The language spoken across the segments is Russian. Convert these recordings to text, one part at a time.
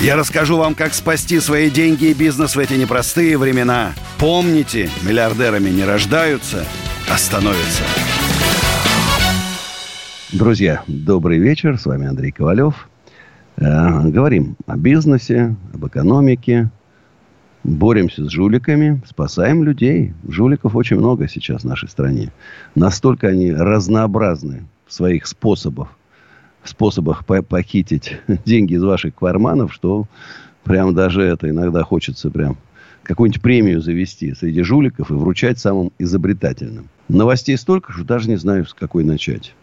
Я расскажу вам, как спасти свои деньги и бизнес в эти непростые времена. Помните, миллиардерами не рождаются, а становятся. Друзья, добрый вечер. С вами Андрей Ковалев. Э, говорим о бизнесе, об экономике. Боремся с жуликами, спасаем людей. Жуликов очень много сейчас в нашей стране. Настолько они разнообразны в своих способах способах по похитить деньги из ваших карманов, что прям даже это иногда хочется прям какую-нибудь премию завести среди жуликов и вручать самым изобретательным. Новостей столько, что даже не знаю, с какой начать.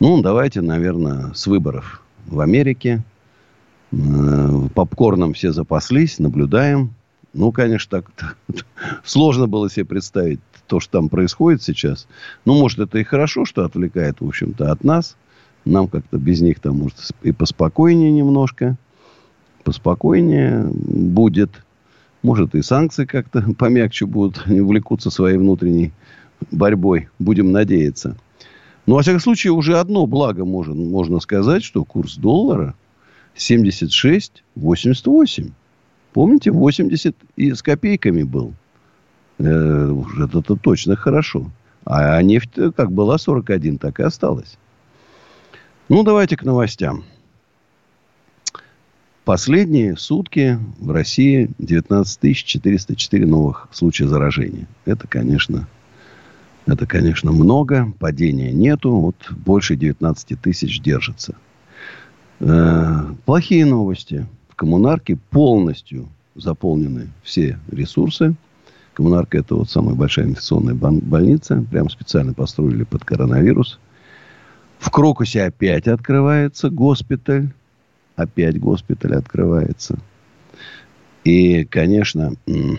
Ну, давайте, наверное, с выборов в Америке. Э, Попкорном все запаслись, наблюдаем. Ну, конечно, так сложно было себе представить то, что там происходит сейчас. Ну, может, это и хорошо, что отвлекает, в общем-то, от нас – нам как-то без них там, может, и поспокойнее немножко. Поспокойнее будет. Может, и санкции как-то помягче будут. Не увлекутся своей внутренней борьбой. Будем надеяться. Но, во всяком случае, уже одно благо можно, можно сказать, что курс доллара 76,88. Помните, 80 и с копейками был. Э, это точно хорошо. А нефть как была 41, так и осталась. Ну, давайте к новостям. Последние сутки в России 19 404 новых случая заражения. Это, конечно, это, конечно, много. Падения нету. Вот больше 19 тысяч держится. Э, плохие новости. В коммунарке полностью заполнены все ресурсы. Коммунарка – это вот самая большая инфекционная больница. Прям специально построили под коронавирус. В Крокусе опять открывается госпиталь. Опять госпиталь открывается. И, конечно, э,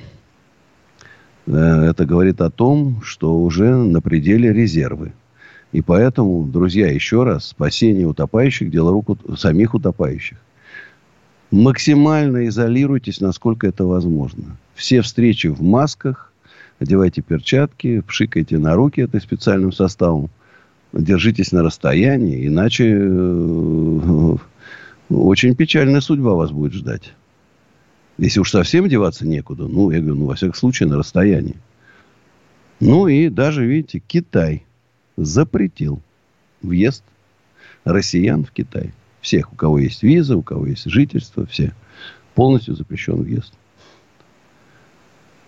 это говорит о том, что уже на пределе резервы. И поэтому, друзья, еще раз, спасение утопающих – дело рук самих утопающих. Максимально изолируйтесь, насколько это возможно. Все встречи в масках, одевайте перчатки, пшикайте на руки этой специальным составом держитесь на расстоянии, иначе э, очень печальная судьба вас будет ждать. Если уж совсем деваться некуда, ну, я говорю, ну, во всяком случае, на расстоянии. Ну, и даже, видите, Китай запретил въезд россиян в Китай. Всех, у кого есть виза, у кого есть жительство, все. Полностью запрещен въезд.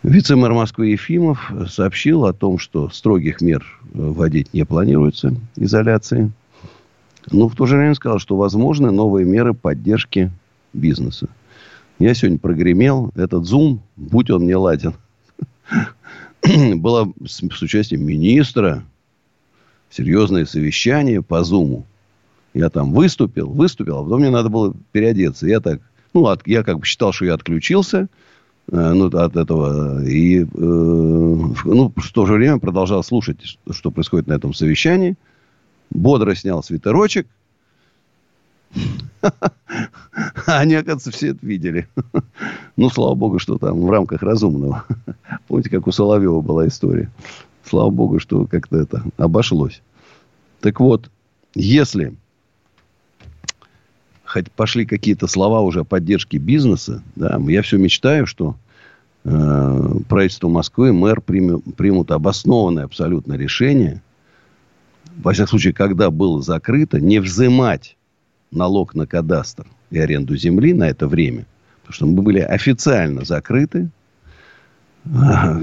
Вице-мэр Москвы Ефимов сообщил о том, что строгих мер вводить не планируется, изоляции. Но в то же время сказал, что возможны новые меры поддержки бизнеса. Я сегодня прогремел. Этот Zoom, будь он не ладен, было с, с участием министра серьезное совещание по Zoom. Я там выступил, выступил, а потом мне надо было переодеться. Я так, ну, от, я как бы считал, что я отключился – Э, ну, от этого. И, э, ну, в то же время продолжал слушать, что происходит на этом совещании. Бодро снял свитерочек. Они, оказывается, все это видели. Ну, слава богу, что там в рамках разумного. Помните, как у Соловьева была история? Слава богу, что как-то это обошлось. Так вот, если хоть пошли какие-то слова уже о поддержке бизнеса, да, я все мечтаю, что э, правительство Москвы, мэр примут обоснованное абсолютно решение, во всяком случае, когда было закрыто, не взимать налог на кадастр и аренду земли на это время, потому что мы были официально закрыты,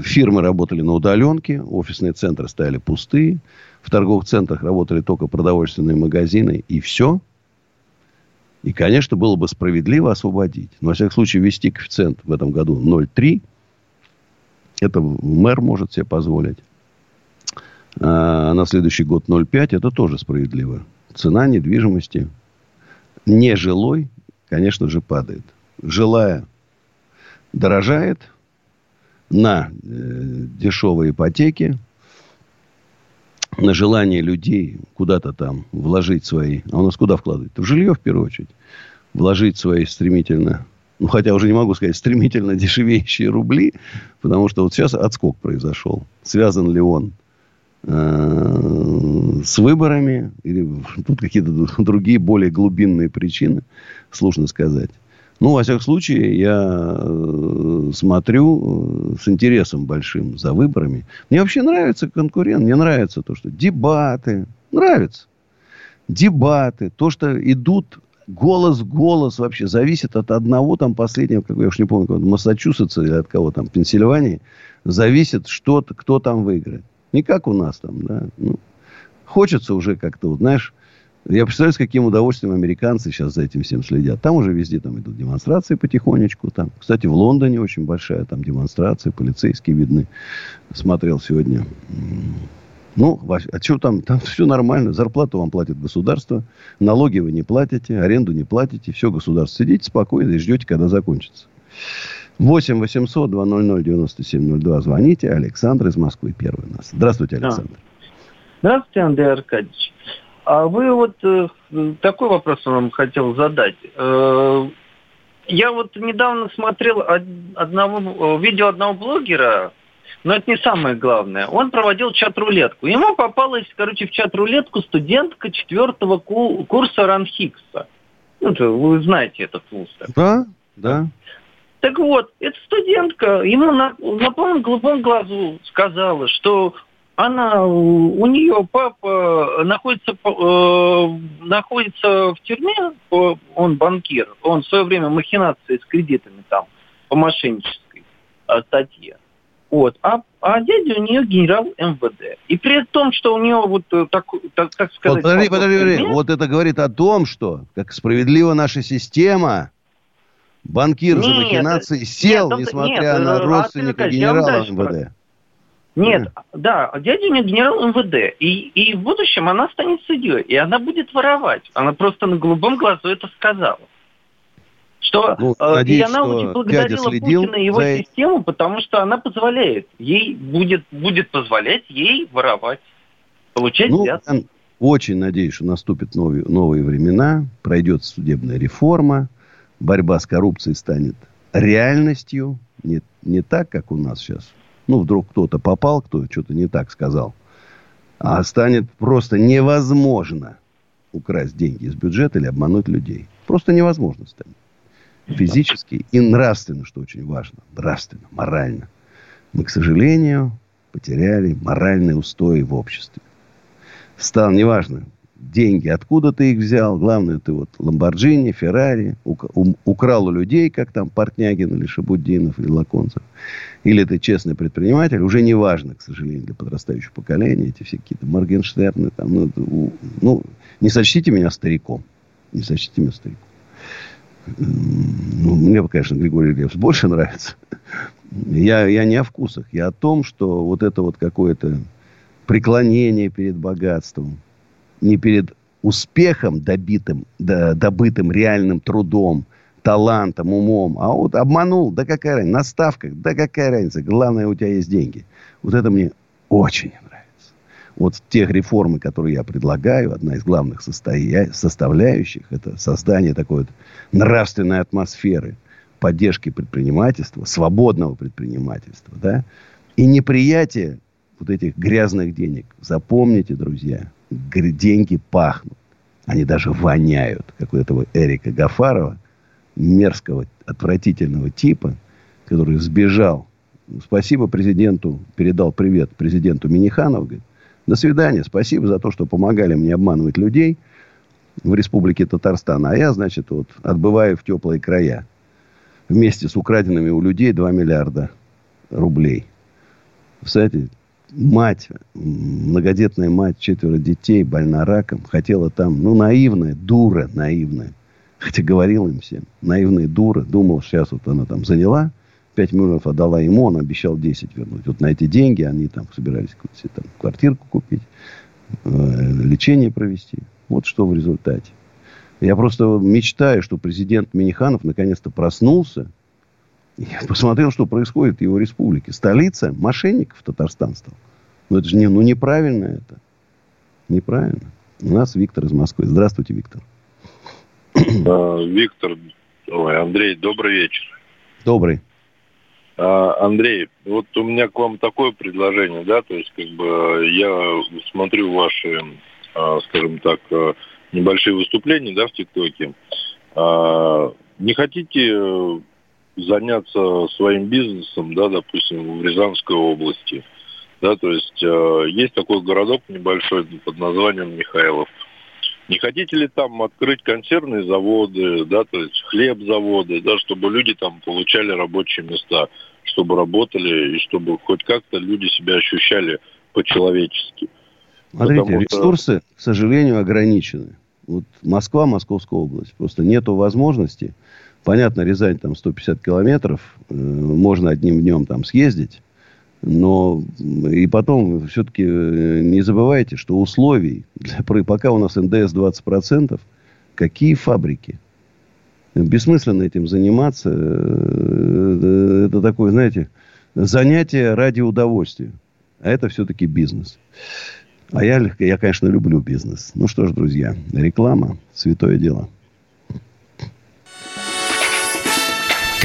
фирмы работали на удаленке, офисные центры стояли пустые, в торговых центрах работали только продовольственные магазины, и все – и, конечно, было бы справедливо освободить. Но, во всяком случае, ввести коэффициент в этом году 0,3. Это мэр может себе позволить. А на следующий год 0,5. Это тоже справедливо. Цена недвижимости нежилой конечно же, падает. Жилая дорожает на э, дешевые ипотеки, на желание людей куда-то там вложить свои... А у нас куда вкладывать? В жилье, в первую очередь. Вложить свои стремительно... Ну, хотя уже не могу сказать, стремительно дешевеющие рубли, потому что вот сейчас отскок произошел. Связан ли он э, с выборами или тут какие-то другие более глубинные причины, сложно сказать. Ну, во всяком случае, я э, смотрю э, с интересом большим за выборами. Мне вообще нравится конкурент, мне нравится то, что дебаты, нравится. Дебаты, то, что идут голос голос вообще зависит от одного там последнего, как я уж не помню, Массачусетса или от кого там, Пенсильвании, зависит, что кто там выиграет. Не как у нас там, да. Ну, хочется уже как-то, вот, знаешь, я представляю, с каким удовольствием американцы сейчас за этим всем следят. Там уже везде там идут демонстрации потихонечку. Там, кстати, в Лондоне очень большая там демонстрация, полицейские видны. Смотрел сегодня. Ну, а что там? Там все нормально. Зарплату вам платит государство. Налоги вы не платите. Аренду не платите. Все, государство. Сидите спокойно и ждете, когда закончится. 8 800 200 9702. Звоните. Александр из Москвы первый у нас. Здравствуйте, Александр. Здравствуйте, Андрей Аркадьевич. А вы вот э, такой вопрос вам хотел задать. Э, я вот недавно смотрел одного, видео одного блогера, но это не самое главное. Он проводил чат-рулетку. Ему попалась, короче, в чат-рулетку студентка четвертого курса Ранхикса. Ну, вы знаете этот вуз. Да, да. Так вот, эта студентка ему на, на полном голубом глазу сказала, что она, у нее папа находится, э, находится в тюрьме, он банкир, он в свое время махинации с кредитами там по мошеннической э, статье. Вот. А, а дядя у нее генерал МВД. И при том, что у нее вот э, так, так, так сказать... Вот, подожди, подожди, подожди. Вот это говорит о том, что как справедлива наша система. Банкир нет, за махинации сел, нет, несмотря нет, на родственника генерала МВД. Нет, mm. да, дядя у нее генерал МВД. И, и в будущем она станет судьей. И она будет воровать. Она просто на голубом глазу это сказала. Что, ну, э, надеюсь, и она очень благодарила Путина и его за... систему, потому что она позволяет. Ей будет, будет позволять ей воровать. Получать ну, взятки. Очень надеюсь, что наступят новые, новые времена, пройдет судебная реформа, борьба с коррупцией станет реальностью, не, не так, как у нас сейчас ну, вдруг кто-то попал, кто что-то не так сказал, а станет просто невозможно украсть деньги из бюджета или обмануть людей. Просто невозможно станет. Физически и нравственно, что очень важно. Нравственно, морально. Мы, к сожалению, потеряли моральные устои в обществе. Стал, неважно, деньги, откуда ты их взял. Главное, ты вот Ламборджини, Феррари украл у людей, как там Портнягин или Шабуддинов или Лаконцев. Или ты честный предприниматель. Уже не важно, к сожалению, для подрастающего поколения. Эти все какие-то Моргенштерны. Там, ну, ну, не сочтите меня стариком. Не сочтите меня стариком. Ну, мне, конечно, Григорий Левс больше нравится. Я, я не о вкусах. Я о том, что вот это вот какое-то преклонение перед богатством, не перед успехом, добитым, да, добытым реальным трудом, талантом, умом, а вот обманул, да какая разница, на ставках, да какая разница, главное, у тебя есть деньги. Вот это мне очень нравится. Вот тех реформы, которые я предлагаю, одна из главных состоя... составляющих, это создание такой вот нравственной атмосферы, поддержки предпринимательства, свободного предпринимательства, да, и неприятие вот этих грязных денег. Запомните, друзья, деньги пахнут. Они даже воняют, как у этого Эрика Гафарова, мерзкого, отвратительного типа, который сбежал. Спасибо президенту, передал привет президенту Миниханову. Говорит, до свидания, спасибо за то, что помогали мне обманывать людей в республике Татарстан. А я, значит, вот отбываю в теплые края. Вместе с украденными у людей 2 миллиарда рублей. Кстати, мать, многодетная мать, четверо детей, больна раком, хотела там, ну, наивная, дура наивная. Хотя говорил им всем, наивная дура, думал, сейчас вот она там заняла, 5 миллионов отдала ему, он обещал 10 вернуть. Вот на эти деньги они там собирались себе там квартирку купить, э, лечение провести. Вот что в результате. Я просто мечтаю, что президент Миниханов наконец-то проснулся и посмотрел, что происходит в его республике. Столица мошенников Татарстан стал. Ну, это же не, ну, неправильно это. Неправильно. У нас Виктор из Москвы. Здравствуйте, Виктор. А, Виктор, ой, Андрей, добрый вечер. Добрый. А, Андрей, вот у меня к вам такое предложение, да, то есть как бы я смотрю ваши, а, скажем так, небольшие выступления, да, в ТикТоке. Не хотите заняться своим бизнесом, да, допустим, в Рязанской области? Да, то есть есть такой городок небольшой под названием Михайлов. Не хотите ли там открыть консервные заводы, да, то есть хлеб-заводы, да, чтобы люди там получали рабочие места, чтобы работали и чтобы хоть как-то люди себя ощущали по-человечески. Смотрите, Потому ресурсы, к сожалению, ограничены. Вот Москва, Московская область. Просто нету возможности. Понятно, Рязань там 150 километров. Э, можно одним днем там съездить. Но и потом все-таки э, не забывайте, что условий, для, пока у нас НДС 20%, какие фабрики? Бессмысленно этим заниматься. Э, это такое, знаете, занятие ради удовольствия. А это все-таки бизнес. А я, я, конечно, люблю бизнес. Ну что ж, друзья, реклама – святое дело.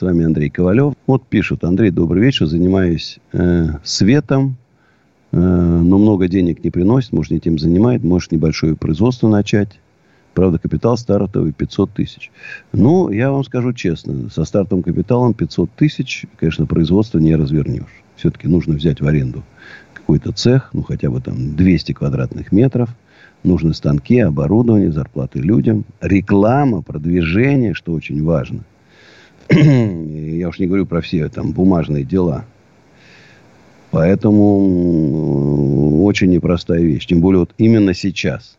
С вами Андрей Ковалев. Вот пишут, Андрей, добрый вечер, занимаюсь э, светом, э, но много денег не приносит, может, не тем занимает, может, небольшое производство начать. Правда, капитал стартовый 500 тысяч. Ну, я вам скажу честно, со стартовым капиталом 500 тысяч, конечно, производство не развернешь. Все-таки нужно взять в аренду какой-то цех, ну, хотя бы там 200 квадратных метров. Нужны станки, оборудование, зарплаты людям, реклама, продвижение, что очень важно. Я уж не говорю про все там бумажные дела. Поэтому очень непростая вещь. Тем более вот именно сейчас.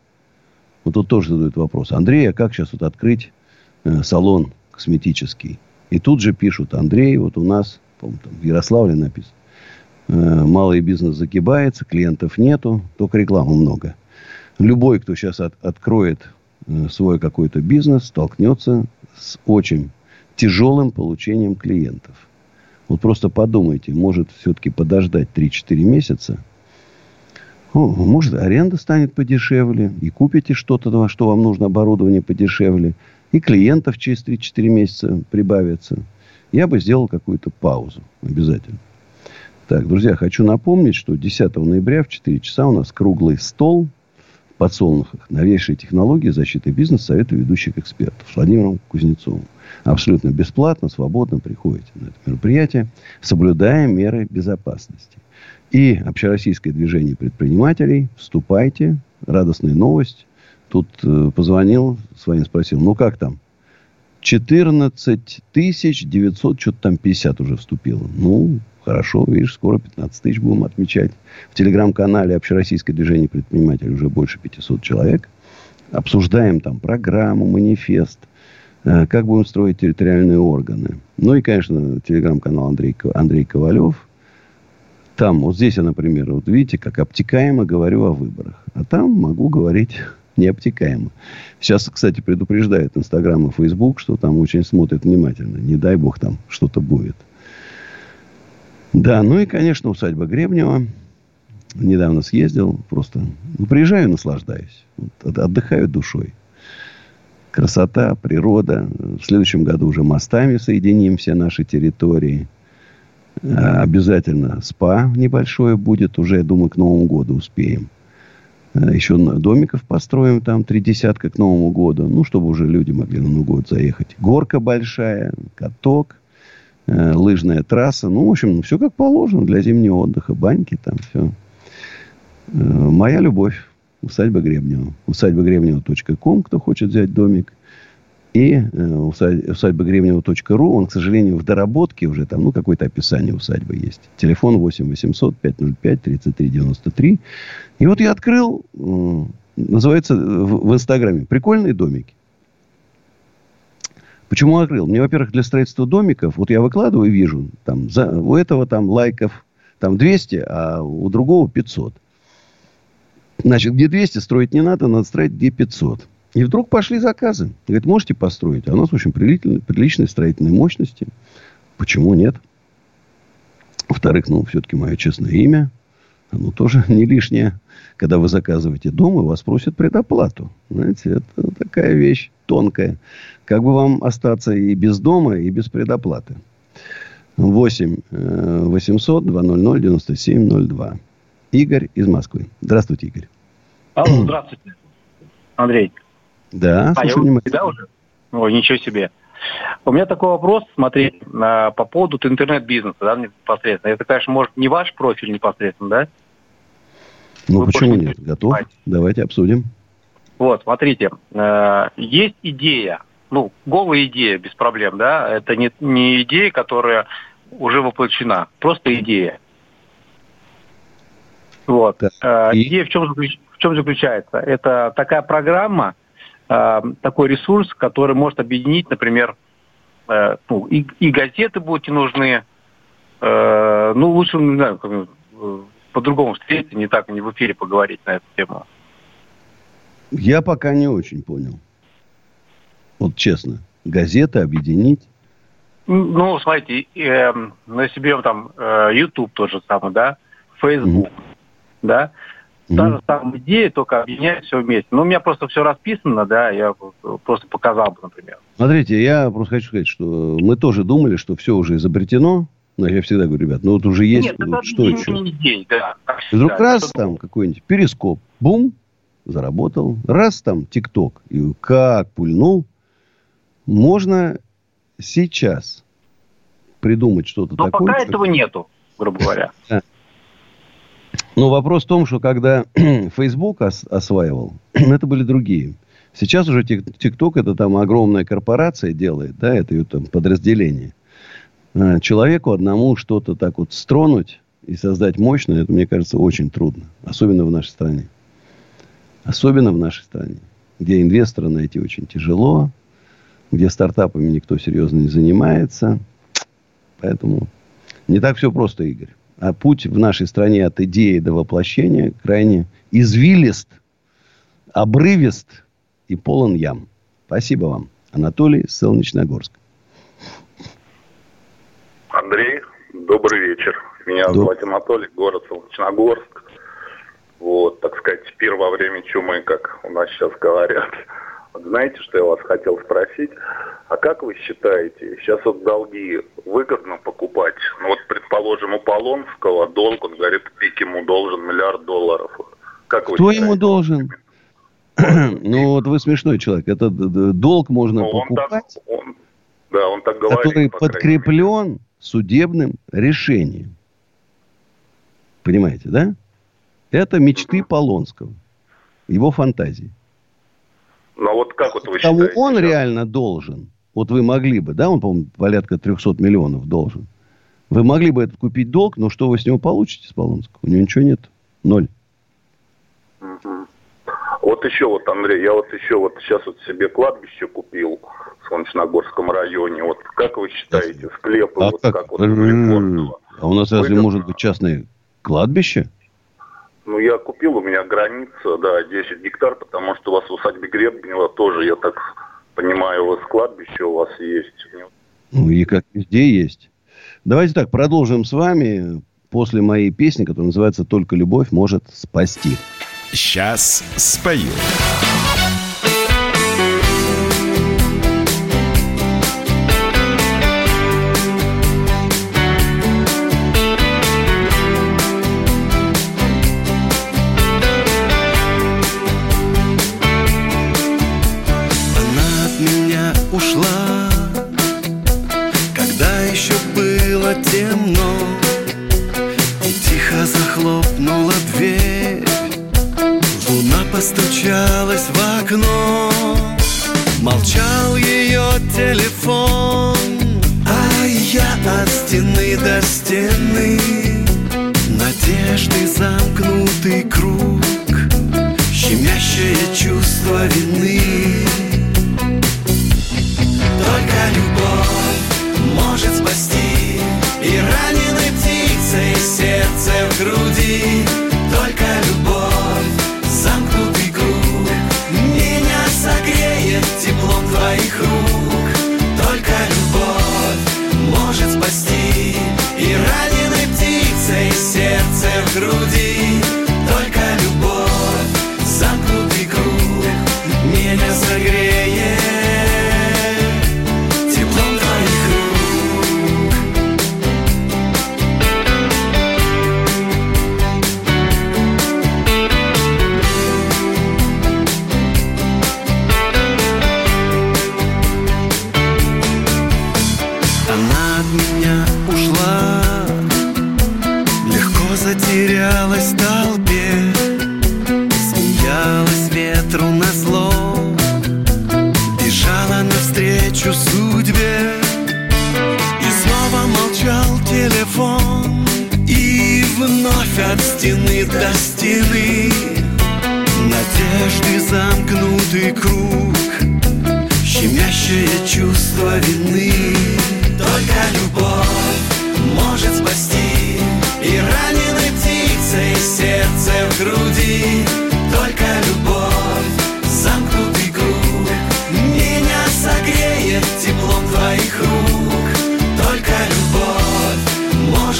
Вот тут тоже задают вопрос. Андрей, а как сейчас вот открыть э, салон косметический? И тут же пишут, Андрей, вот у нас, там в Ярославле написано, э, малый бизнес загибается, клиентов нету, только рекламы много. Любой, кто сейчас от, откроет э, свой какой-то бизнес, столкнется с очень тяжелым получением клиентов. Вот просто подумайте, может все-таки подождать 3-4 месяца. О, может, аренда станет подешевле, и купите что-то, что вам нужно, оборудование подешевле, и клиентов через 3-4 месяца прибавится. Я бы сделал какую-то паузу обязательно. Так, друзья, хочу напомнить, что 10 ноября в 4 часа у нас круглый стол в подсолнухах. Новейшие технологии защиты бизнеса Совета ведущих экспертов с Владимиром Кузнецовым абсолютно бесплатно, свободно приходите на это мероприятие, соблюдая меры безопасности. И общероссийское движение предпринимателей, вступайте, радостная новость. Тут э, позвонил, вами спросил, ну как там? 14 тысяч 900, что-то там 50 уже вступило. Ну, хорошо, видишь, скоро 15 тысяч будем отмечать. В телеграм-канале Общероссийское движение предпринимателей уже больше 500 человек. Обсуждаем там программу, манифест – как будем строить территориальные органы. Ну и, конечно, телеграм-канал Андрей, Андрей Ковалев. Там, вот здесь я, например, вот видите, как обтекаемо говорю о выборах. А там могу говорить необтекаемо. Сейчас, кстати, предупреждает Инстаграм и Фейсбук, что там очень смотрят внимательно. Не дай бог там что-то будет. Да, ну и, конечно, усадьба Гребнева. Недавно съездил. Просто ну, приезжаю, наслаждаюсь. Вот, отдыхаю душой. Красота, природа. В следующем году уже мостами соединим все наши территории. А, обязательно спа небольшое будет. Уже, я думаю, к Новому году успеем. А, Еще домиков построим там три десятка к Новому году. Ну, чтобы уже люди могли на Новый год заехать. Горка большая, каток, а, лыжная трасса. Ну, в общем, все как положено для зимнего отдыха. Баньки там все. Моя любовь. Усадьба Гребнева. Усадьба Гребнева.ком, кто хочет взять домик. И э, усадьба Гребнева.ру, он, к сожалению, в доработке уже там, ну, какое-то описание усадьбы есть. Телефон 8 800 505 33 93. И вот я открыл, э, называется в, в Инстаграме, прикольные домики. Почему открыл? Мне, во-первых, для строительства домиков, вот я выкладываю и вижу, там, за, у этого там лайков там 200, а у другого 500. Значит, где 200 строить не надо, надо строить где 500. И вдруг пошли заказы. Говорит, можете построить? А у нас очень приличные, приличные строительные мощности. Почему нет? Во-вторых, ну, все-таки мое честное имя. Оно тоже не лишнее. Когда вы заказываете дом, и вас просят предоплату. Знаете, это такая вещь тонкая. Как бы вам остаться и без дома, и без предоплаты. 8 800 200 9702. Игорь из Москвы. Здравствуйте, Игорь. Алло, здравствуйте, Андрей. Да, а, я да, уже? Ой, ничего себе. У меня такой вопрос, смотри, по поводу интернет-бизнеса, да, непосредственно. Это, конечно, может, не ваш профиль непосредственно, да? Ну, Вы почему нет? Готов? Давайте обсудим. Вот, смотрите, э, есть идея, ну, голая идея, без проблем, да, это не, не идея, которая уже воплощена, просто идея. Вот. Так, и... Идея в чем, в чем заключается? Это такая программа, э, такой ресурс, который может объединить, например, э, ну, и, и газеты будете нужны, э, ну, лучше, не знаю, э, по-другому встретиться, не так, не в эфире поговорить на эту тему. Я пока не очень понял. Вот честно. Газеты объединить? Ну, смотрите, э, на себе там э, YouTube тоже самое, да, Facebook. Mm-hmm да, Та же самая идея, только объединять все вместе. Ну, у меня просто все расписано, да, я просто показал бы, например. Смотрите, я просто хочу сказать, что мы тоже думали, что все уже изобретено. Но я всегда говорю, ребят, ну вот уже есть, Нет, ну, что еще? День, да. Вдруг да, раз там какой-нибудь перископ, бум, заработал. Раз там ТикТок, и как пульнул. Можно сейчас придумать что-то Но такое. пока как... этого нету, грубо говоря. Но вопрос в том, что когда Facebook ос- осваивал, это были другие. Сейчас уже TikTok это там огромная корпорация делает, да, это ее там подразделение. А человеку одному что-то так вот стронуть и создать мощное, это, мне кажется, очень трудно. Особенно в нашей стране. Особенно в нашей стране, где инвестора найти очень тяжело, где стартапами никто серьезно не занимается. Поэтому не так все просто, Игорь. А путь в нашей стране от идеи до воплощения крайне извилист, обрывист и полон ям. Спасибо вам. Анатолий Солнечногорск. Андрей, добрый вечер. Меня Доб... зовут Анатолий, город Солнечногорск. Вот, так сказать, теперь во время чумы, как у нас сейчас говорят. Знаете, что я вас хотел спросить? А как вы считаете, сейчас вот долги выгодно покупать? Ну вот, предположим, у Полонского долг, он говорит, пик ему должен миллиард долларов. Как Кто считаете? ему должен? Ну, вот вы смешной человек. Это долг можно ну, покупать, да, он так говорит, который подкреплен судебным решением. Понимаете, да? Это мечты Полонского. Его фантазии. Но ну, вот как вот вы Кому считаете? он реально должен? Вот вы могли бы, да, он, по-моему, порядка 300 миллионов должен. Вы могли бы этот купить долг, но что вы с него получите, с Полонского? У него ничего нет. Ноль. Угу. Вот еще вот, Андрей, я вот еще вот сейчас вот себе кладбище купил в Солнечногорском районе. Вот как вы считаете, склепы, а вот как, как вот А у нас разве может быть частное кладбище? Ну, я купил, у меня граница, да, 10 гектар, потому что у вас в усадьбе Гребнева тоже, я так понимаю, у вас кладбище у вас есть. Ну, и как везде есть. Давайте так, продолжим с вами после моей песни, которая называется «Только любовь может спасти». Сейчас спою. You.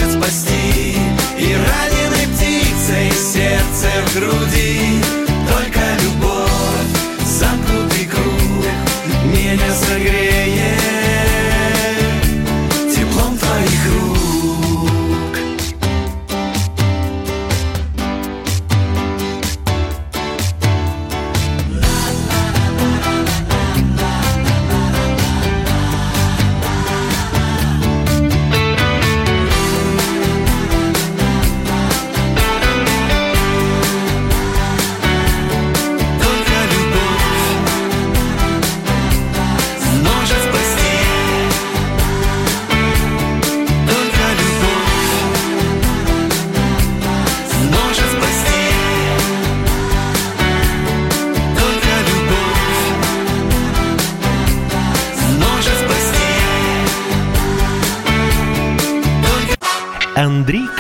Может спасти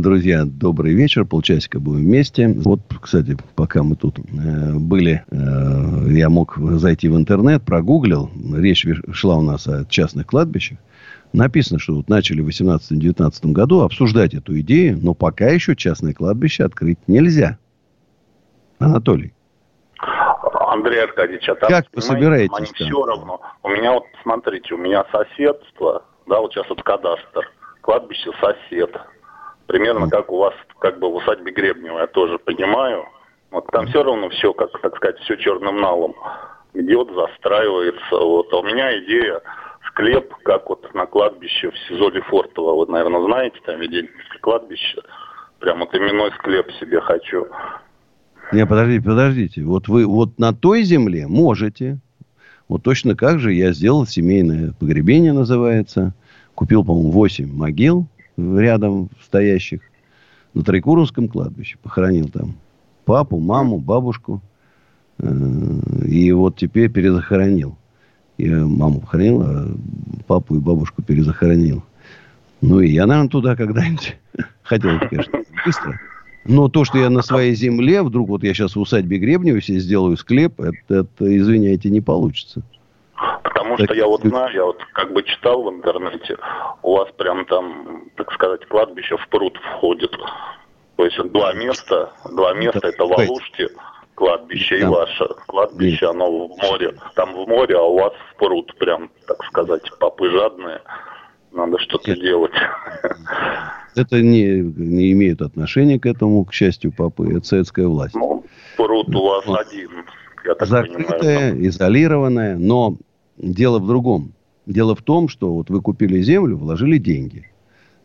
Друзья, добрый вечер. Полчасика будем вместе. Вот, кстати, пока мы тут э, были, э, я мог зайти в интернет, прогуглил. Речь шла у нас о частных кладбищах. Написано, что вот начали в 18-19 году обсуждать эту идею, но пока еще частное кладбище открыть нельзя. Анатолий. Андрей Аркадьевич, а там, Как вы собираетесь Они там? все равно. У меня вот, смотрите, у меня соседство, да, вот сейчас вот кадастр, кладбище сосед. Примерно как у вас, как бы в усадьбе Гребнева, я тоже понимаю. Вот там все равно все, как, так сказать, все черным налом идет, застраивается. Вот. А у меня идея склеп, как вот на кладбище в СИЗО Лефортово. Вот, наверное, знаете, там Веденское кладбище. Прям вот именной склеп себе хочу. Не, подождите, подождите. Вот вы вот на той земле можете. Вот точно как же я сделал семейное погребение, называется. Купил, по-моему, 8 могил рядом стоящих на Трикуровском кладбище. Похоронил там папу, маму, бабушку. Э, И вот теперь перезахоронил. Я маму похоронил, а папу и бабушку перезахоронил. Ну, и я, наверное, туда когда-нибудь хотел, конечно, быстро. Но то, что я на своей земле, вдруг вот я сейчас в усадьбе Гребнева себе сделаю склеп, это, это, извиняйте, не получится. Так, что я вот знаю, я вот как бы читал в интернете, у вас прям там, так сказать, кладбище в пруд входит. То есть два места, два места это. Валушти кладбище и ваше кладбище, оно в море. Там в море, а у вас в пруд прям, так сказать, попы жадные. Надо что-то делать. Это не, не имеет отношения к этому, к счастью, папы. Это советская власть. Ну, пруд у вас вот. один, я так Закрытая, понимаю. изолированная, но дело в другом. Дело в том, что вот вы купили землю, вложили деньги.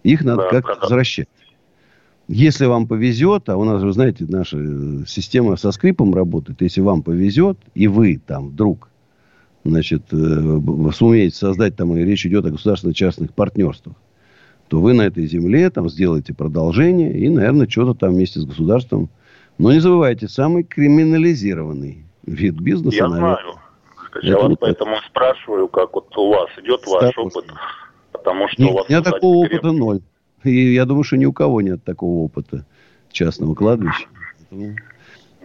Их надо да, как-то возвращать. Если вам повезет, а у нас, вы знаете, наша система со скрипом работает, если вам повезет, и вы там вдруг значит, э, сумеете создать, там, и речь идет о государственно-частных партнерствах, то вы на этой земле там сделаете продолжение и, наверное, что-то там вместе с государством. Но не забывайте, самый криминализированный вид бизнеса. Я наверное, знаю. Я вас вот поэтому это. спрашиваю, как вот у вас идет ваш опыт. Потому что не, у вас... У меня такого опыта ноль. И я думаю, что ни у кого нет такого опыта частного кладбища.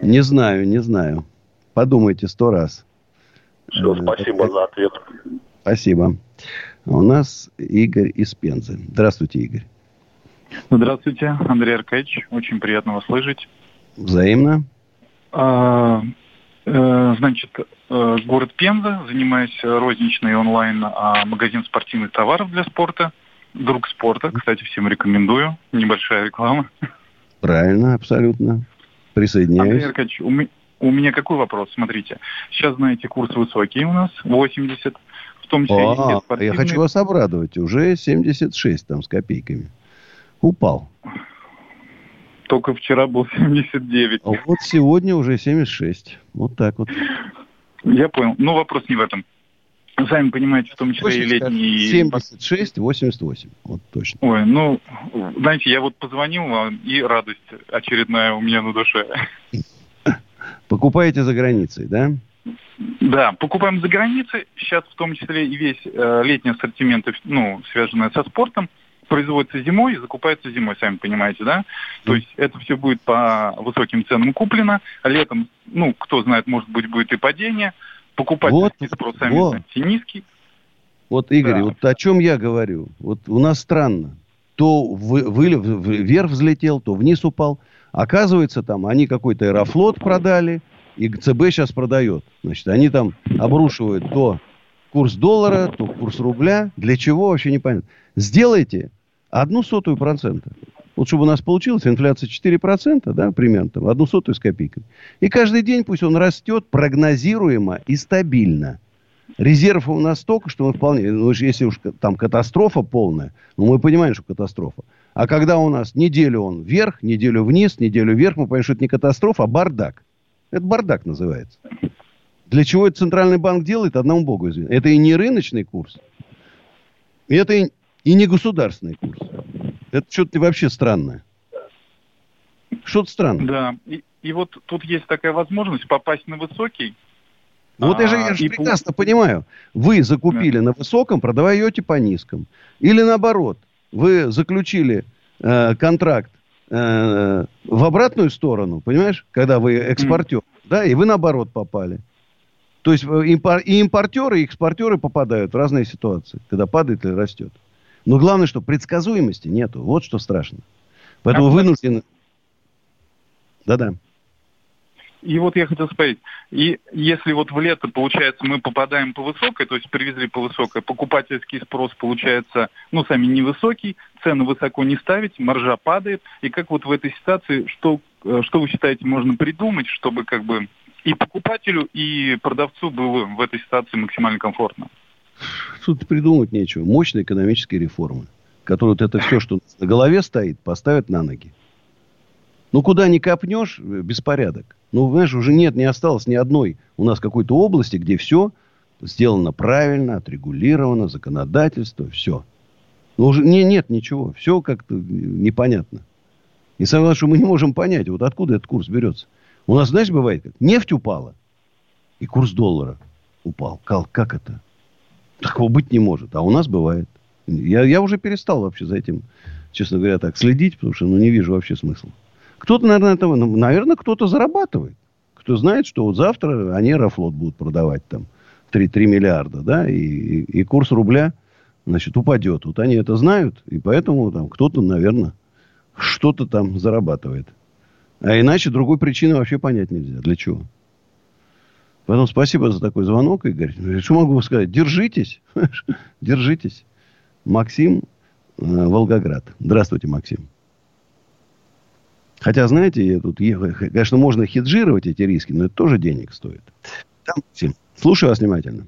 Не знаю, не знаю. Подумайте сто раз. Все, э, спасибо за ответ. Спасибо. У нас Игорь из Пензы. Здравствуйте, Игорь. Здравствуйте, Андрей Аркадьевич. Очень приятно вас слышать. Взаимно. А, значит, э, город Пенза. Занимаюсь розничной онлайн а магазин спортивных товаров для спорта. Друг спорта. Кстати, всем рекомендую. Небольшая реклама. Правильно, абсолютно. Присоединяюсь. Андрей Аркадьевич, у, у меня какой вопрос? Смотрите, сейчас, знаете, курс высокий у нас, 80, в том числе а, и спортивные. Я хочу вас обрадовать, уже 76 там с копейками. Упал. Только вчера был 79. А вот сегодня уже 76. Вот так вот. Я понял. Но вопрос не в этом. Сами понимаете, в том числе 80, и летний... 76, 88. Вот точно. Ой, ну, знаете, я вот позвонил вам, и радость очередная у меня на душе. Покупаете за границей, да? Да, покупаем за границей. Сейчас в том числе и весь э, летний ассортимент, ну, связанный со спортом, производится зимой и закупается зимой, сами понимаете, да? То есть это все будет по высоким ценам куплено. А летом, ну, кто знает, может быть, будет и падение – покупательский вот, спрос вот. низкий. Вот, Игорь, да. вот о чем я говорю. Вот у нас странно. То вы, вы, вверх взлетел, то вниз упал. Оказывается, там они какой-то аэрофлот продали, и ЦБ сейчас продает. Значит, они там обрушивают то курс доллара, то курс рубля. Для чего, вообще непонятно. Сделайте одну сотую процента. Вот чтобы у нас получилась инфляция 4%, да, примерно, там, одну сотую с копейками. И каждый день пусть он растет прогнозируемо и стабильно. Резервов у нас столько, что мы вполне... Ну, если уж там катастрофа полная, ну, мы понимаем, что катастрофа. А когда у нас неделю он вверх, неделю вниз, неделю вверх, мы понимаем, что это не катастрофа, а бардак. Это бардак называется. Для чего это Центральный банк делает, одному богу известно. Это и не рыночный курс, это и, и не государственный курс. Это что-то вообще странное. Что-то странное. Да. И, и вот тут есть такая возможность попасть на высокий. Вот а, я же, я же прекрасно по... понимаю. Вы закупили да. на высоком, продаете по низком. Или наоборот, вы заключили э, контракт э, в обратную сторону, понимаешь, когда вы экспортер, mm. да, и вы наоборот попали. То есть э, и импортеры, и экспортеры попадают в разные ситуации, когда падает или растет. Но главное, что предсказуемости нету. Вот что страшно. Поэтому а вынуждены... Да-да. И вот я хотел спросить, и если вот в лето, получается, мы попадаем по высокой, то есть привезли по высокой, покупательский спрос получается, ну, сами невысокий, цены высоко не ставить, маржа падает, и как вот в этой ситуации, что, э, что вы считаете, можно придумать, чтобы как бы и покупателю, и продавцу было в этой ситуации максимально комфортно? Тут придумать нечего. Мощные экономические реформы, которые вот это все, что на голове стоит, поставят на ноги. Ну, куда ни копнешь, беспорядок. Ну, знаешь, уже нет, не осталось ни одной у нас какой-то области, где все сделано правильно, отрегулировано, законодательство, все. Ну, уже не, нет ничего. Все как-то непонятно. И самое главное, что мы не можем понять, вот откуда этот курс берется. У нас, знаешь, бывает как? Нефть упала, и курс доллара упал. Как, как это? Такого быть не может. А у нас бывает. Я, я уже перестал вообще за этим, честно говоря, так следить, потому что ну, не вижу вообще смысла. Кто-то, наверное, этого, ну, наверное, кто-то зарабатывает. Кто знает, что вот завтра они Аэрофлот будут продавать там 3, 3 миллиарда, да, и, и, и курс рубля, значит, упадет. Вот они это знают, и поэтому там кто-то, наверное, что-то там зарабатывает. А иначе другой причины вообще понять нельзя. Для чего? Поэтому спасибо за такой звонок, Игорь. Что могу сказать? Держитесь. Держитесь. Максим, э, Волгоград. Здравствуйте, Максим. Хотя, знаете, я тут, конечно, можно хеджировать эти риски, но это тоже денег стоит. Там, Максим, слушаю вас внимательно.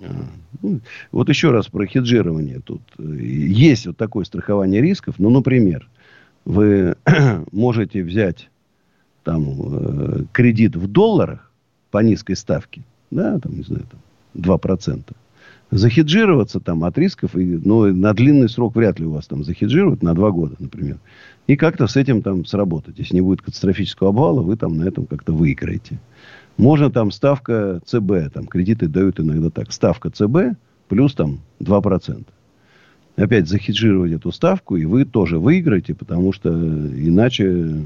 А, ну, вот еще раз про хеджирование. Тут есть вот такое страхование рисков. Ну, например, вы можете взять там э, кредит в долларах по низкой ставке, да, там, не знаю, там 2%. Захеджироваться там от рисков, и, ну, на длинный срок вряд ли у вас там захеджируют, на 2 года, например. И как-то с этим там сработать. Если не будет катастрофического обвала, вы там на этом как-то выиграете. Можно там ставка ЦБ, там кредиты дают иногда так. Ставка ЦБ плюс там 2%. Опять захеджировать эту ставку, и вы тоже выиграете, потому что иначе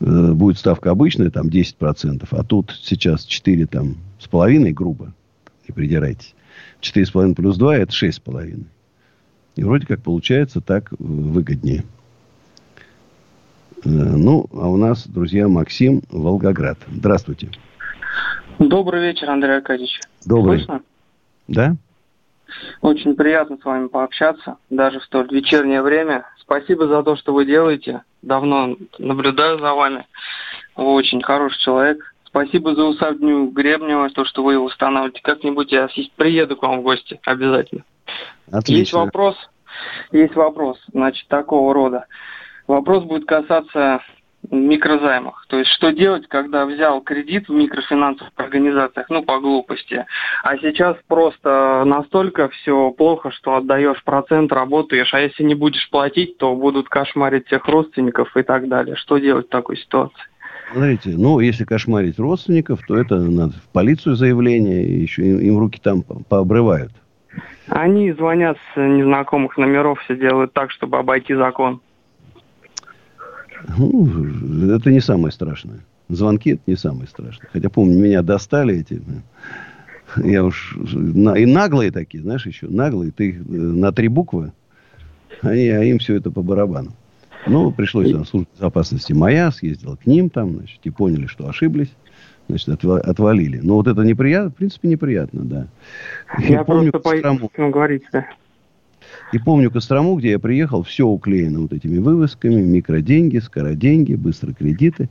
будет ставка обычная, там 10%, а тут сейчас 4 там с половиной, грубо, не придирайтесь. 4,5 плюс 2 это 6,5. И вроде как получается так выгоднее. Э, ну, а у нас, друзья, Максим Волгоград. Здравствуйте. Добрый вечер, Андрей Аркадьевич. Добрый. Слышно? Да? Очень приятно с вами пообщаться, даже в столь вечернее время. Спасибо за то, что вы делаете. Давно наблюдаю за вами. Вы очень хороший человек. Спасибо за усадню Гребнева, то, что вы его устанавливаете. Как-нибудь я приеду к вам в гости обязательно. Отлично. Есть вопрос, есть вопрос, значит, такого рода. Вопрос будет касаться микрозаймах. То есть, что делать, когда взял кредит в микрофинансовых организациях, ну, по глупости, а сейчас просто настолько все плохо, что отдаешь процент, работаешь, а если не будешь платить, то будут кошмарить всех родственников и так далее. Что делать в такой ситуации? Смотрите, ну, если кошмарить родственников, то это надо в полицию заявление, еще им, им руки там пообрывают. Они звонят с незнакомых номеров, все делают так, чтобы обойти закон. Ну, это не самое страшное. Звонки это не самое страшное. Хотя, помню, меня достали эти... Я уж... И наглые такие, знаешь, еще. Наглые. Ты их э, на три буквы. Они, а им все это по барабану. Ну, пришлось на службу безопасности моя, съездила к ним там, значит, и поняли, что ошиблись. Значит, отвалили. Но вот это неприятно, в принципе, неприятно, да. Я, я помню, просто по... говорите, да. И помню Кострому, где я приехал, все уклеено вот этими вывесками, микроденьги, скороденьги, быстро кредиты.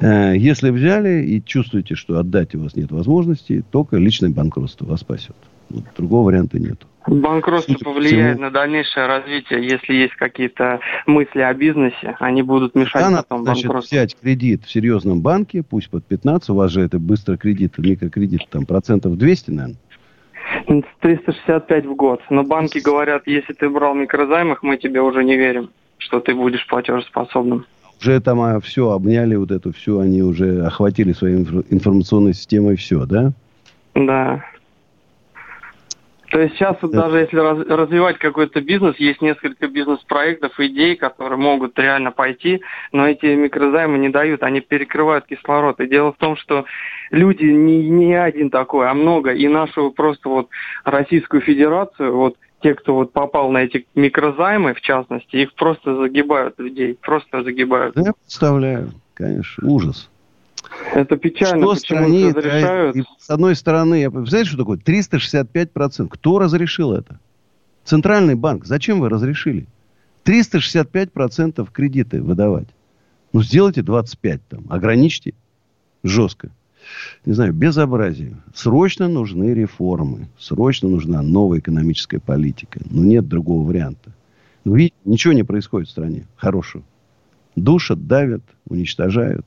Э, если взяли и чувствуете, что отдать у вас нет возможности, только личное банкротство вас спасет. Вот другого варианта нет. Банкротство повлияет всему... на дальнейшее развитие, если есть какие-то мысли о бизнесе, они будут мешать да, потом значит, банкротству. взять кредит в серьезном банке, пусть под 15, у вас же это быстро кредит, микрокредит, там процентов 200, наверное. 365 в год. Но банки говорят, если ты брал микрозаймах, мы тебе уже не верим, что ты будешь платежеспособным. Уже там а, все обняли, вот эту все, они уже охватили своей информационной системой все, да? Да. То есть сейчас вот даже если раз, развивать какой-то бизнес, есть несколько бизнес-проектов, идей, которые могут реально пойти, но эти микрозаймы не дают, они перекрывают кислород. И дело в том, что люди не, не один такой, а много. И нашу просто вот Российскую Федерацию, вот те, кто вот попал на эти микрозаймы, в частности, их просто загибают людей, просто загибают. Я представляю, конечно, ужас. Это печально, что почему это разрешают. С одной стороны, знаете, что такое? 365%. Кто разрешил это? Центральный банк. Зачем вы разрешили? 365% кредиты выдавать. Ну, сделайте 25 там. Ограничьте жестко. Не знаю, безобразие. Срочно нужны реформы. Срочно нужна новая экономическая политика. Но нет другого варианта. Видите, ничего не происходит в стране хорошего. Душат, давят, уничтожают.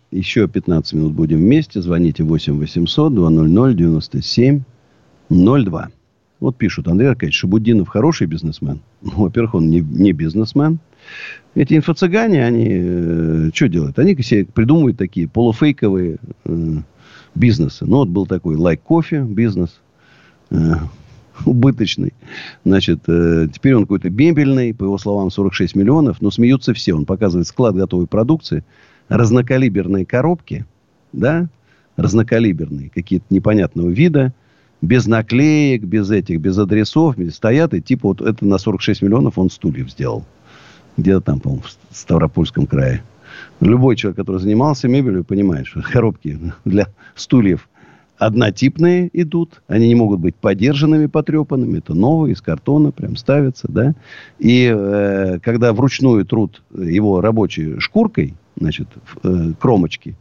еще 15 минут будем вместе. Звоните 8 800 200 97 02. Вот пишут, Андрей Аркадьевич, Шабудинов хороший бизнесмен. Ну, во-первых, он не, не бизнесмен. Эти инфо-цыгане, они э, что делают? Они себе придумывают такие полуфейковые э, бизнесы. Ну, вот был такой лайк кофе бизнес. Э, убыточный. Значит, э, теперь он какой-то бембельный, по его словам, 46 миллионов, но смеются все. Он показывает склад готовой продукции, разнокалиберные коробки, да, разнокалиберные, какие-то непонятного вида, без наклеек, без этих, без адресов, стоят, и типа вот это на 46 миллионов он стульев сделал. Где-то там, по-моему, в Ставропольском крае. Любой человек, который занимался мебелью, понимает, что коробки для стульев однотипные идут. Они не могут быть подержанными, потрепанными. Это новые, из картона прям ставятся, да. И э, когда вручную труд его рабочей шкуркой, значит, э, кромочки,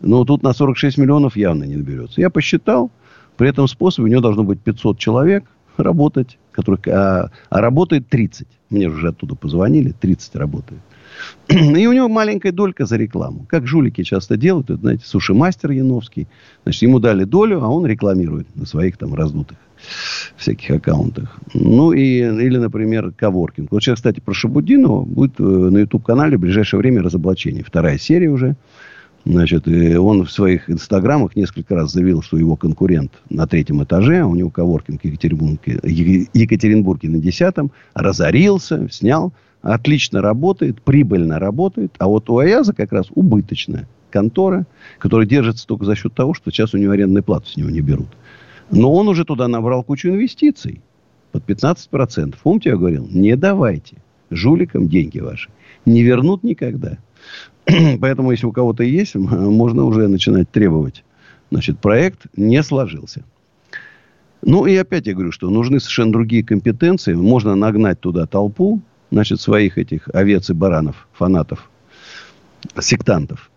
ну, тут на 46 миллионов явно не наберется. Я посчитал, при этом способе у него должно быть 500 человек работать, которых, а, а работает 30. Мне уже оттуда позвонили, 30 работает. И у него маленькая долька за рекламу. Как жулики часто делают, это, знаете, суши-мастер Яновский. Значит, ему дали долю, а он рекламирует на своих там раздутых всяких аккаунтах. Ну, и, или, например, Коворкинг. Вот сейчас, кстати, про Шабудинова будет э, на YouTube-канале в ближайшее время разоблачение. Вторая серия уже. Значит, он в своих инстаграмах несколько раз заявил, что его конкурент на третьем этаже, а у него коворкинг Екатеринбурге, Екатеринбурге на десятом, разорился, снял, отлично работает, прибыльно работает, а вот у Аяза как раз убыточная контора, которая держится только за счет того, что сейчас у него арендную плату с него не берут. Но он уже туда набрал кучу инвестиций под 15%. Помните, я говорил, не давайте жуликам деньги ваши. Не вернут никогда. Поэтому, если у кого-то есть, можно уже начинать требовать. Значит, проект не сложился. Ну, и опять я говорю, что нужны совершенно другие компетенции. Можно нагнать туда толпу, значит, своих этих овец и баранов, фанатов, сектантов.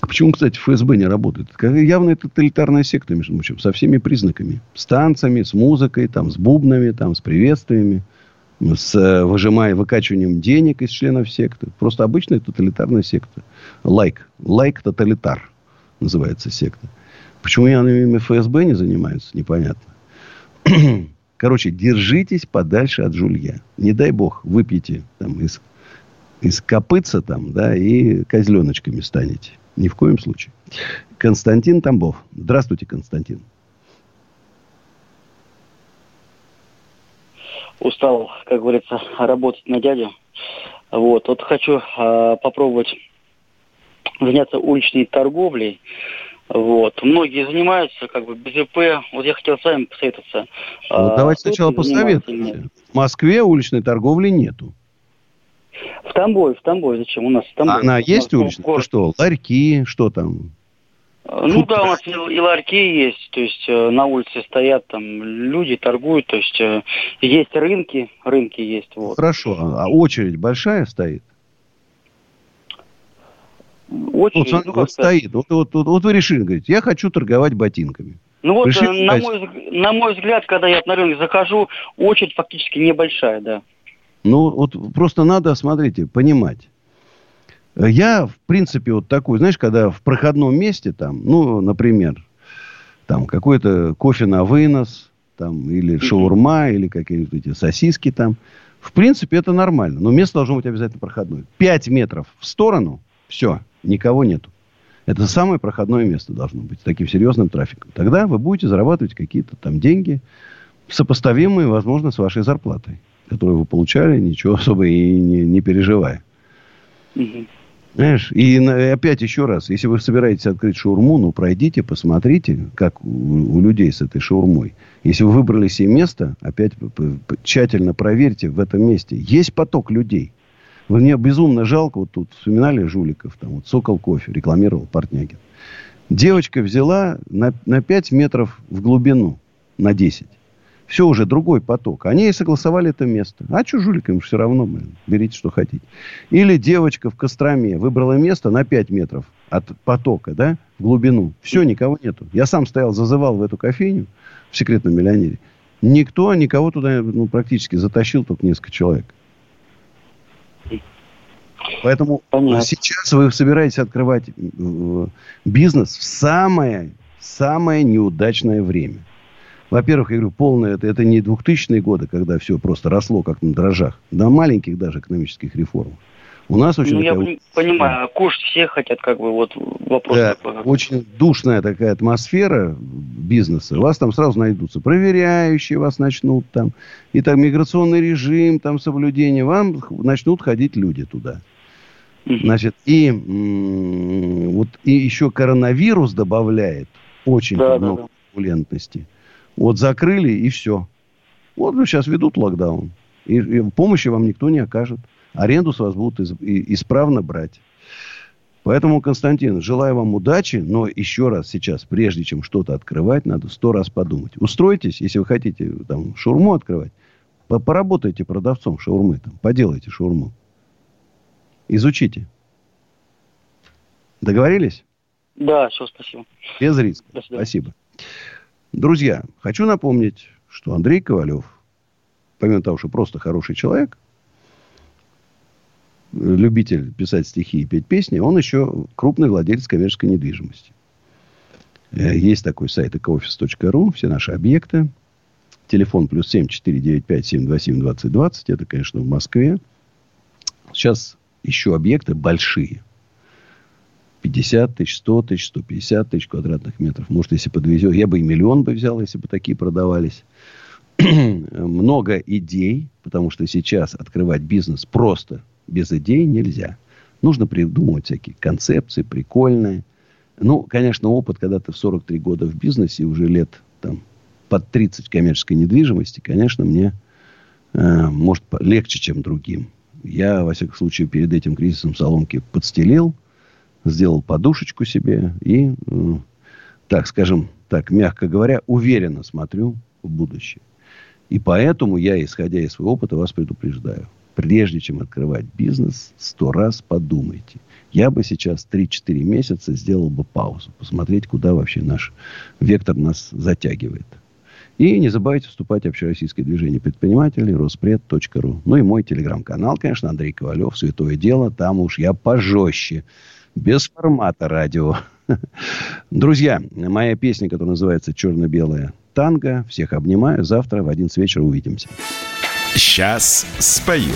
А почему, кстати, ФСБ не работает? Явно это тоталитарная секта, между прочим, со всеми признаками. С танцами, с музыкой, там, с бубнами, там, с приветствиями с э, выжимая, выкачиванием денег из членов секты. Просто обычная тоталитарная секта. Like. Like тоталитар называется секта. Почему ими ФСБ не занимаются, непонятно. Короче, держитесь подальше от жулья. Не дай бог, выпьете там из, из копытца там, да, и козленочками станете. Ни в коем случае. Константин Тамбов. Здравствуйте, Константин. устал, как говорится, работать на дядю. Вот, вот хочу э, попробовать заняться уличной торговлей. Вот. Многие занимаются как бы БЗП. Вот я хотел с вами посоветоваться. А, давайте сначала посоветуйте. В Москве уличной торговли нету. В Тамбове, в Тамбове. Зачем? У нас в Тамбове. Она есть уличная? Город. Что, ларьки, что там? Ну да, у нас и ларьки есть, то есть э, на улице стоят там люди, торгуют, то есть э, есть рынки, рынки есть. Вот. Хорошо, а очередь большая стоит? Очередь, вот, ну, вот стоит, вот, вот, вот, вот вы решили, говорите, я хочу торговать ботинками. Ну вот, Решили, на, мой, на мой взгляд, когда я на рынок захожу, очередь фактически небольшая, да. Ну вот просто надо, смотрите, понимать я, в принципе, вот такой, знаешь, когда в проходном месте там, ну, например, там какой-то кофе на вынос, там, или шаурма, или какие-нибудь эти сосиски там. В принципе, это нормально. Но место должно быть обязательно проходное. Пять метров в сторону, все, никого нету. Это самое проходное место должно быть с таким серьезным трафиком. Тогда вы будете зарабатывать какие-то там деньги, сопоставимые, возможно, с вашей зарплатой, которую вы получали, ничего особо и не, не переживая. Угу. Знаешь, и опять еще раз, если вы собираетесь открыть шаурму, ну, пройдите, посмотрите, как у, у людей с этой шаурмой. Если вы выбрали себе место, опять тщательно проверьте в этом месте. Есть поток людей. Мне безумно жалко, вот тут вспоминали жуликов, там вот Сокол кофе рекламировал Портнягин. Девочка взяла на, на 5 метров в глубину, на 10. Все уже другой поток. Они и согласовали это место. А что жуликам все равно, блин, берите, что хотите. Или девочка в Костроме выбрала место на 5 метров от потока, да, в глубину. Все, никого нету. Я сам стоял, зазывал в эту кофейню в секретном миллионере. Никто никого туда ну, практически затащил только несколько человек. Поэтому Понятно. сейчас вы собираетесь открывать э, бизнес в самое, самое неудачное время. Во-первых, я говорю, полное это, это не 2000-е годы, когда все просто росло как на дрожжах, до маленьких даже экономических реформ. У нас очень... Ну, такая... я понимаю, кушать все хотят, как бы, вот вопрос. Да, такой. очень душная такая атмосфера бизнеса. Вас там сразу найдутся проверяющие, вас начнут там. И так миграционный режим, там соблюдение. Вам начнут ходить люди туда. Значит, и вот и еще коронавирус добавляет очень да, много да, турбулентности. Вот закрыли и все. Вот сейчас ведут локдаун. И, и помощи вам никто не окажет. Аренду с вас будут из, и, исправно брать. Поэтому, Константин, желаю вам удачи, но еще раз сейчас, прежде чем что-то открывать, надо сто раз подумать. Устройтесь, если вы хотите там шаурму открывать, поработайте продавцом шаурмы, там, поделайте шаурму. Изучите. Договорились? Да, все, спасибо. Без риска. Спасибо. Друзья, хочу напомнить, что Андрей Ковалев, помимо того, что просто хороший человек, любитель писать стихи и петь песни, он еще крупный владелец коммерческой недвижимости. Э, есть такой сайт ecooffice.ru, все наши объекты. Телефон плюс семь четыре девять пять семь два семь двадцать двадцать. Это, конечно, в Москве. Сейчас еще объекты большие. 50 тысяч, 100 тысяч, 150 тысяч квадратных метров. Может, если подвезет, я бы и миллион бы взял, если бы такие продавались. Много идей, потому что сейчас открывать бизнес просто без идей нельзя. Нужно придумывать всякие концепции, прикольные. Ну, конечно, опыт, когда ты в 43 года в бизнесе, уже лет там под 30 коммерческой недвижимости, конечно, мне э, может легче, чем другим. Я, во всяком случае, перед этим кризисом соломки подстелил, сделал подушечку себе и, так скажем, так, мягко говоря, уверенно смотрю в будущее. И поэтому я, исходя из своего опыта, вас предупреждаю. Прежде чем открывать бизнес, сто раз подумайте. Я бы сейчас 3-4 месяца сделал бы паузу. Посмотреть, куда вообще наш вектор нас затягивает. И не забывайте вступать в общероссийское движение предпринимателей Роспред.ру. Ну и мой телеграм-канал, конечно, Андрей Ковалев, Святое Дело. Там уж я пожестче. Без формата радио. Друзья, моя песня, которая называется «Черно-белая танго». Всех обнимаю. Завтра в 11 вечера увидимся. Сейчас спою.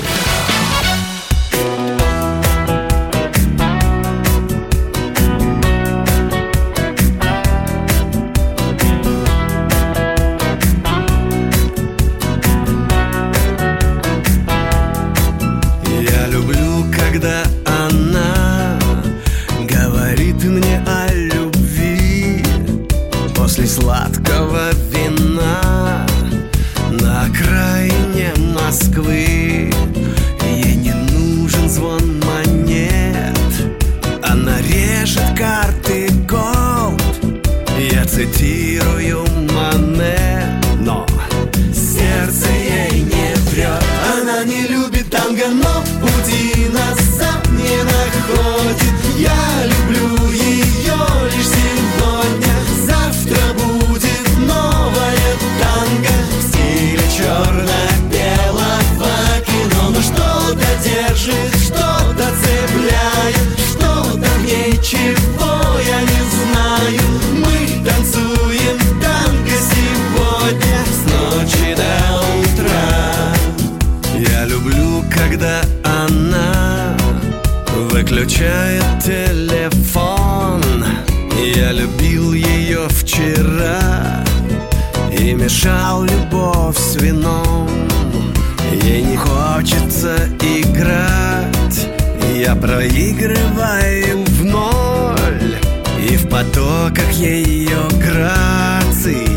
Проигрываем в ноль. И в потоках ее грации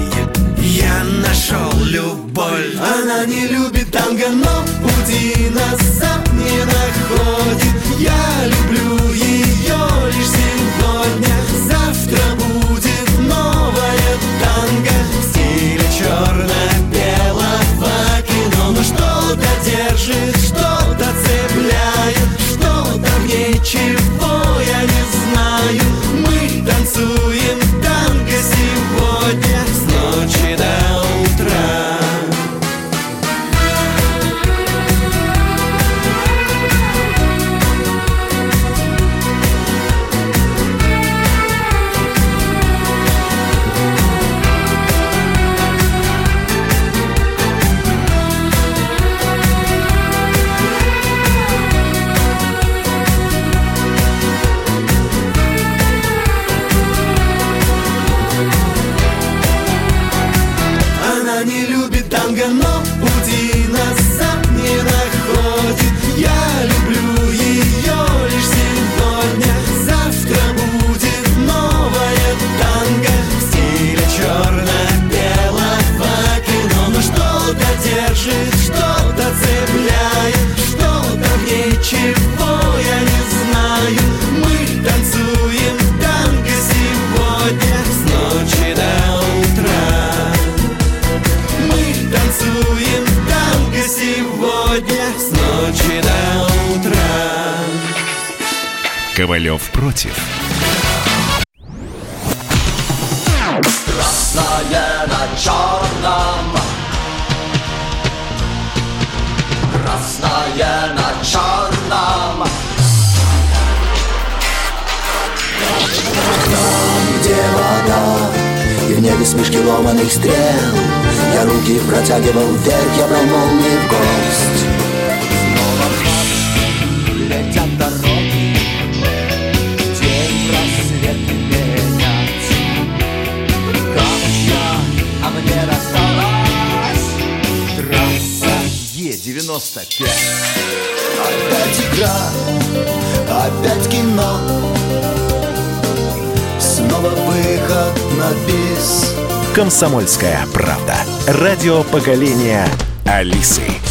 Я нашел любовь. Она не любит танго, но пути назад не находит. Я люблю держит, что-то цепляет, что-то в. Ломаных стрел. Я руки протягивал вверх Я брал молнии в гость. Снова в ночь летят дороги День рассвет менять Как я, а мне досталась Трасса Е-95 Опять игра, опять кино. Снова выход на бис Комсомольская правда. Радио поколения Алисы.